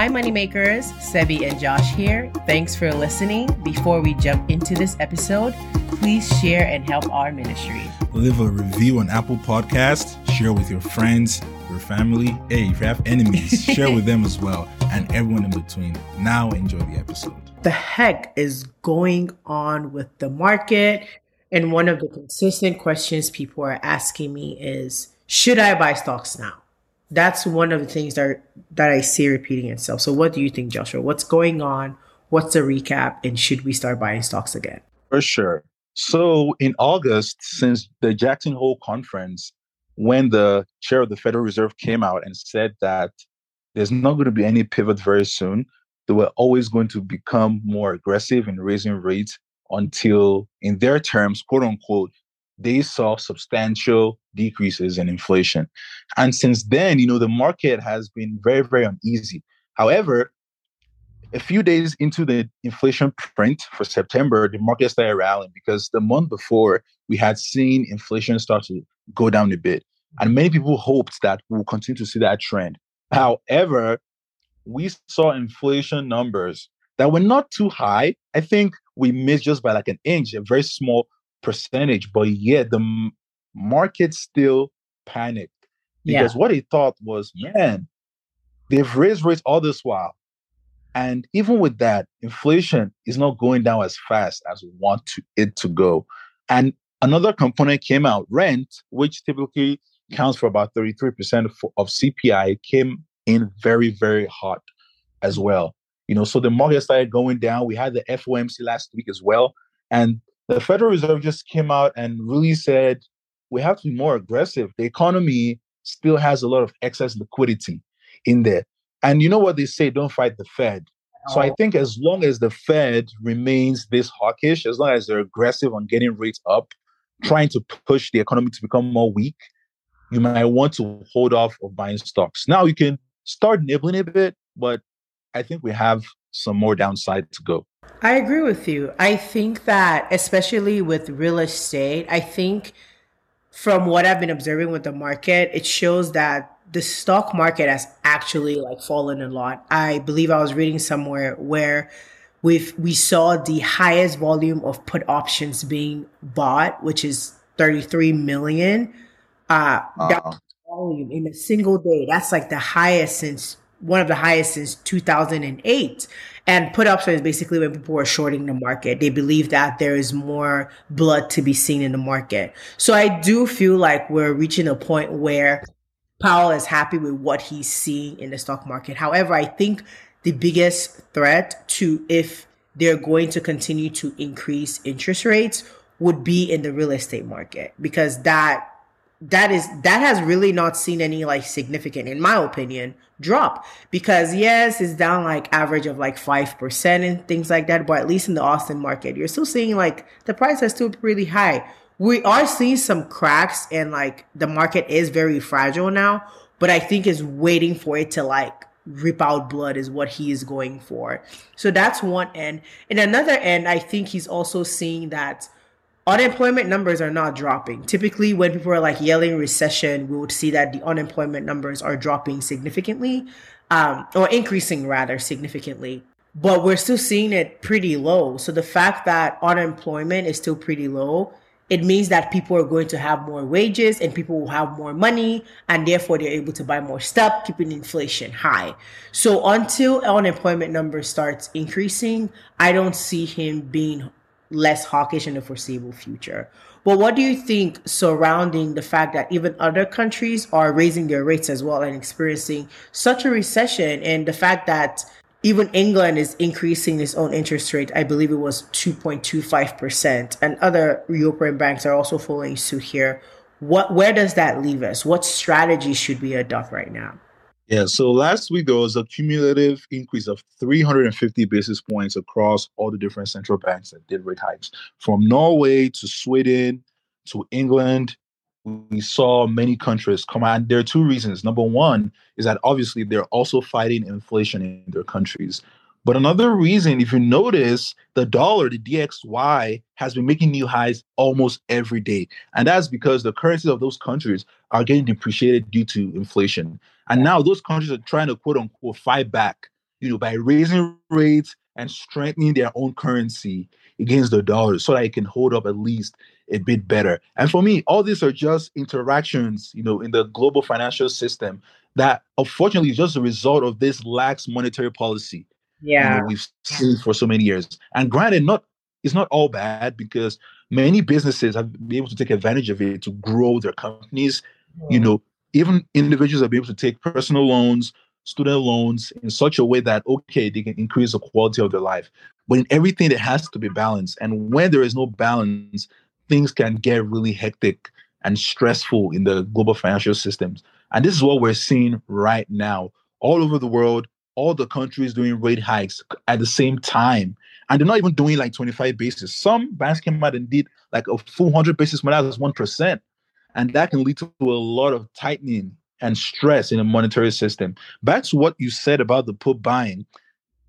Hi, Moneymakers. Sebi and Josh here. Thanks for listening. Before we jump into this episode, please share and help our ministry. Leave a review on Apple Podcast. Share with your friends, your family. Hey, if you have enemies, share with them as well, and everyone in between. Now, enjoy the episode. The heck is going on with the market? And one of the consistent questions people are asking me is, should I buy stocks now? That's one of the things that that I see repeating itself. So, what do you think, Joshua? What's going on? What's the recap? And should we start buying stocks again? For sure. So, in August, since the Jackson Hole conference, when the chair of the Federal Reserve came out and said that there's not going to be any pivot very soon, they were always going to become more aggressive in raising rates until, in their terms, quote unquote, they saw substantial decreases in inflation. And since then, you know, the market has been very, very uneasy. However, a few days into the inflation print for September, the market started rallying because the month before we had seen inflation start to go down a bit. And many people hoped that we'll continue to see that trend. However, we saw inflation numbers that were not too high. I think we missed just by like an inch, a very small percentage, but yet the market still panicked because yeah. what he thought was, man, they've raised rates all this while. And even with that, inflation is not going down as fast as we want to, it to go. And another component came out, rent, which typically counts for about 33% of, of CPI, came in very, very hot as well. You know, so the market started going down. We had the FOMC last week as well. And the Federal Reserve just came out and really said we have to be more aggressive. The economy still has a lot of excess liquidity in there. And you know what they say, don't fight the Fed. So I think as long as the Fed remains this hawkish, as long as they're aggressive on getting rates up, trying to push the economy to become more weak, you might want to hold off of buying stocks. Now you can start nibbling a bit, but I think we have some more downside to go. I agree with you. I think that, especially with real estate, I think from what I've been observing with the market, it shows that the stock market has actually like fallen a lot. I believe I was reading somewhere where we we saw the highest volume of put options being bought, which is 33 million. Uh, uh-huh. volume in a single day. That's like the highest since one of the highest since 2008. And put option is basically when people are shorting the market. They believe that there is more blood to be seen in the market. So I do feel like we're reaching a point where Powell is happy with what he's seeing in the stock market. However, I think the biggest threat to if they're going to continue to increase interest rates would be in the real estate market because that that is that has really not seen any like significant in my opinion drop. Because yes it's down like average of like 5% and things like that but at least in the austin market you're still seeing like the price is still pretty high. We are seeing some cracks and like the market is very fragile now but i think is waiting for it to like rip out blood is what he is going for. So that's one end. And another end i think he's also seeing that unemployment numbers are not dropping. Typically, when people are like yelling recession, we would see that the unemployment numbers are dropping significantly, um, or increasing rather significantly. But we're still seeing it pretty low. So the fact that unemployment is still pretty low, it means that people are going to have more wages and people will have more money, and therefore they're able to buy more stuff, keeping inflation high. So until unemployment numbers starts increasing, I don't see him being less hawkish in the foreseeable future. But what do you think surrounding the fact that even other countries are raising their rates as well and experiencing such a recession and the fact that even England is increasing its own interest rate. I believe it was 2.25%. And other European banks are also following suit here. What where does that leave us? What strategy should we adopt right now? Yeah, so last week there was a cumulative increase of 350 basis points across all the different central banks that did rate hikes. From Norway to Sweden to England, we saw many countries come out. There are two reasons. Number one is that obviously they're also fighting inflation in their countries. But another reason, if you notice, the dollar, the DXY, has been making new highs almost every day. And that's because the currencies of those countries are getting depreciated due to inflation. And now those countries are trying to quote unquote fight back you know, by raising rates and strengthening their own currency against the dollar so that it can hold up at least a bit better. And for me, all these are just interactions, you know, in the global financial system that unfortunately is just a result of this lax monetary policy. Yeah. You know, we've seen for so many years. And granted, not it's not all bad because many businesses have been able to take advantage of it to grow their companies. Mm. You know, even individuals are able to take personal loans, student loans in such a way that okay, they can increase the quality of their life. But in everything, there has to be balance. And when there is no balance, things can get really hectic and stressful in the global financial systems. And this is what we're seeing right now all over the world, all the countries doing rate hikes at the same time. And they're not even doing like 25 basis. Some banks came out and did like a full 100 basis point, that's 1%. And that can lead to a lot of tightening and stress in the monetary system. Back to what you said about the put buying,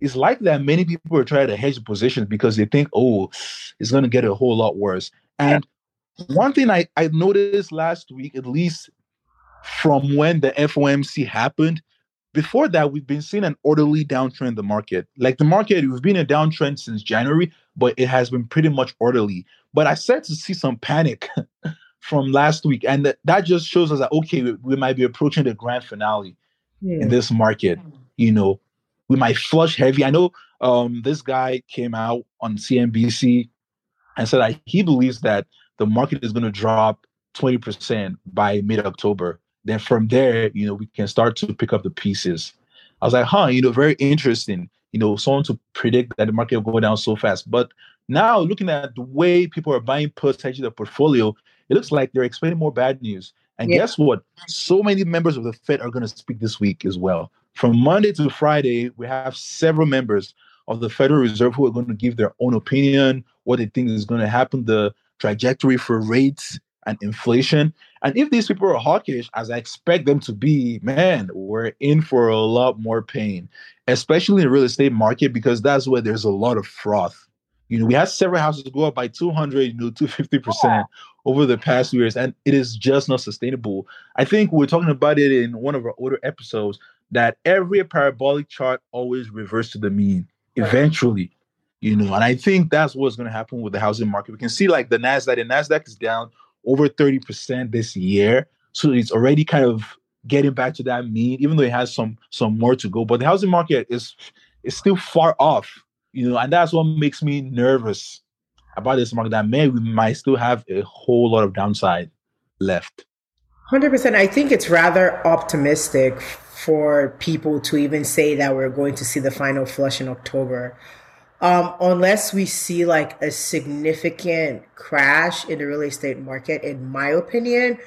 it's likely that many people are trying to hedge positions because they think, oh, it's going to get a whole lot worse. And one thing I, I noticed last week, at least from when the FOMC happened, before that, we've been seeing an orderly downtrend in the market. Like the market, we've been a downtrend since January, but it has been pretty much orderly. But I started to see some panic from last week, and that, that just shows us that okay, we, we might be approaching the grand finale in this market. You know, we might flush heavy. I know um, this guy came out on CNBC and said that he believes that the market is going to drop 20% by mid October. Then from there, you know, we can start to pick up the pieces. I was like, huh, you know, very interesting. You know, someone to predict that the market will go down so fast. But now looking at the way people are buying puts, hedging their portfolio, it looks like they're expecting more bad news. And yeah. guess what? So many members of the Fed are going to speak this week as well. From Monday to Friday, we have several members of the Federal Reserve who are going to give their own opinion, what they think is going to happen, the trajectory for rates and inflation. And if these people are hawkish, as I expect them to be, man, we're in for a lot more pain, especially in the real estate market, because that's where there's a lot of froth. You know, we had several houses go up by 200, you know, 250% over the past years, and it is just not sustainable. I think we are talking about it in one of our older episodes that every parabolic chart always reverts to the mean eventually you know and i think that's what's going to happen with the housing market we can see like the nasdaq the nasdaq is down over 30% this year. So it's already kind of getting back to that mean even though it has some some more to go but the housing market is is still far off you know and that's what makes me nervous about this market that maybe we might still have a whole lot of downside left. 100% i think it's rather optimistic for people to even say that we're going to see the final flush in october um, unless we see like a significant crash in the real estate market, in my opinion,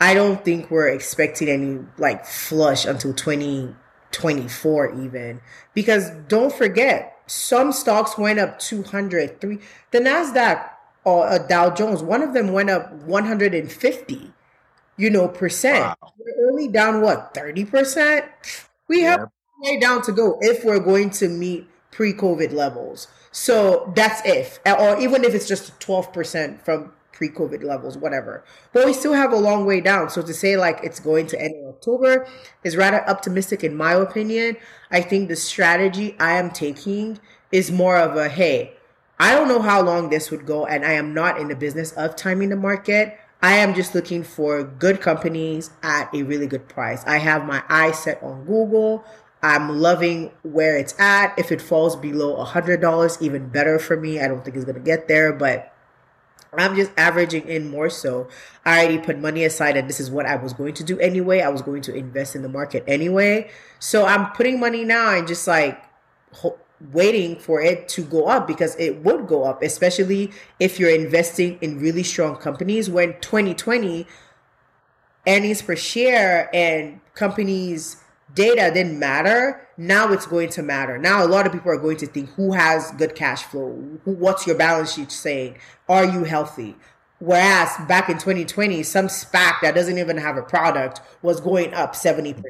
I don't think we're expecting any like flush until 2024 even. Because don't forget, some stocks went up 200, three, the NASDAQ or uh, Dow Jones, one of them went up 150, you know, percent. Wow. We're only down what, 30%? We have yep. way down to go if we're going to meet pre-COVID levels. So that's if, or even if it's just 12% from pre-COVID levels, whatever. But we still have a long way down. So to say like it's going to end in October is rather optimistic in my opinion. I think the strategy I am taking is more of a, hey, I don't know how long this would go and I am not in the business of timing the market. I am just looking for good companies at a really good price. I have my eye set on Google. I'm loving where it's at. If it falls below a hundred dollars, even better for me. I don't think it's gonna get there, but I'm just averaging in more so. I already put money aside, and this is what I was going to do anyway. I was going to invest in the market anyway. So I'm putting money now and just like ho- waiting for it to go up because it would go up, especially if you're investing in really strong companies. When 2020 earnings per share and companies data didn't matter. Now it's going to matter. Now a lot of people are going to think who has good cash flow? What's your balance sheet saying? Are you healthy? Whereas back in 2020, some SPAC that doesn't even have a product was going up 70%.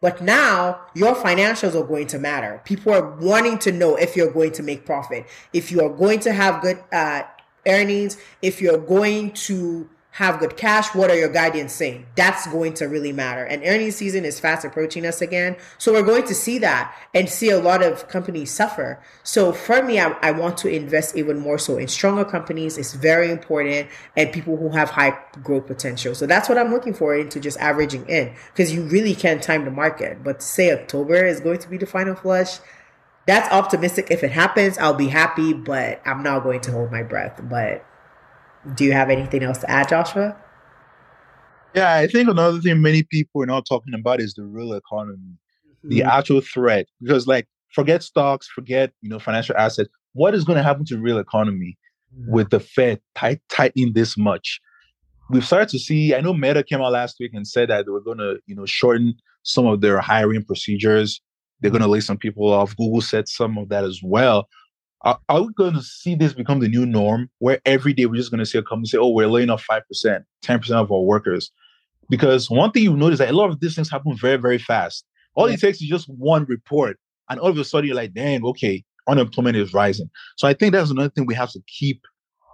But now your financials are going to matter. People are wanting to know if you're going to make profit, if you are going to have good uh, earnings, if you're going to have good cash. What are your guidance saying? That's going to really matter. And earnings season is fast approaching us again. So we're going to see that and see a lot of companies suffer. So for me, I, I want to invest even more so in stronger companies. It's very important and people who have high growth potential. So that's what I'm looking for into just averaging in because you really can't time the market. But say October is going to be the final flush, that's optimistic. If it happens, I'll be happy, but I'm not going to hold my breath. But do you have anything else to add, Joshua? Yeah, I think another thing many people are not talking about is the real economy, mm-hmm. the actual threat. Because, like, forget stocks, forget you know financial assets. What is going to happen to the real economy mm-hmm. with the Fed tight, tightening this much? We've started to see. I know Meta came out last week and said that they were going to you know shorten some of their hiring procedures. They're going to lay some people off. Google said some of that as well. Are, are we going to see this become the new norm where every day we're just going to see a company say, oh, we're laying off 5%, 10% of our workers? Because one thing you notice that a lot of these things happen very, very fast. All yeah. it takes is just one report, and all of a sudden you're like, dang, okay, unemployment is rising. So I think that's another thing we have to keep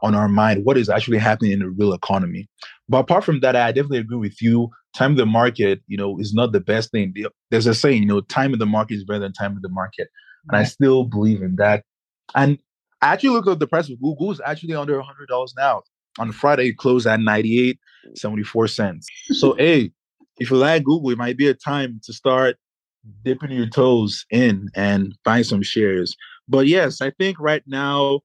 on our mind what is actually happening in the real economy. But apart from that, I definitely agree with you. Time in the market, you know, is not the best thing. There's a saying, you know, time in the market is better than time in the market. And I still believe in that. And I actually looked at the price of Google. is actually under $100 now. On Friday, it closed at 98, 74 cents. So, hey, if you like Google, it might be a time to start dipping your toes in and buying some shares. But yes, I think right now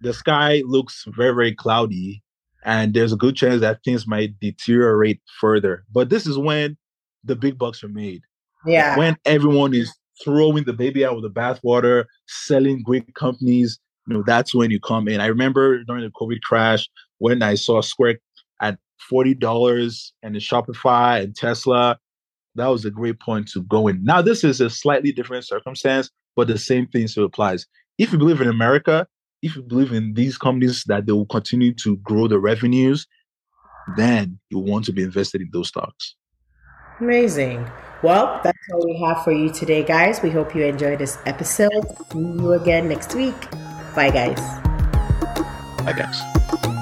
the sky looks very, very cloudy, and there's a good chance that things might deteriorate further. But this is when the big bucks are made. Yeah. When everyone is throwing the baby out with the bathwater, selling great companies, you know, that's when you come in. I remember during the COVID crash when I saw Square at $40 and the Shopify and Tesla, that was a great point to go in. Now, this is a slightly different circumstance, but the same thing still applies. If you believe in America, if you believe in these companies that they will continue to grow the revenues, then you want to be invested in those stocks. Amazing. Well, that's all we have for you today, guys. We hope you enjoyed this episode. See you again next week. Bye, guys. Bye, guys.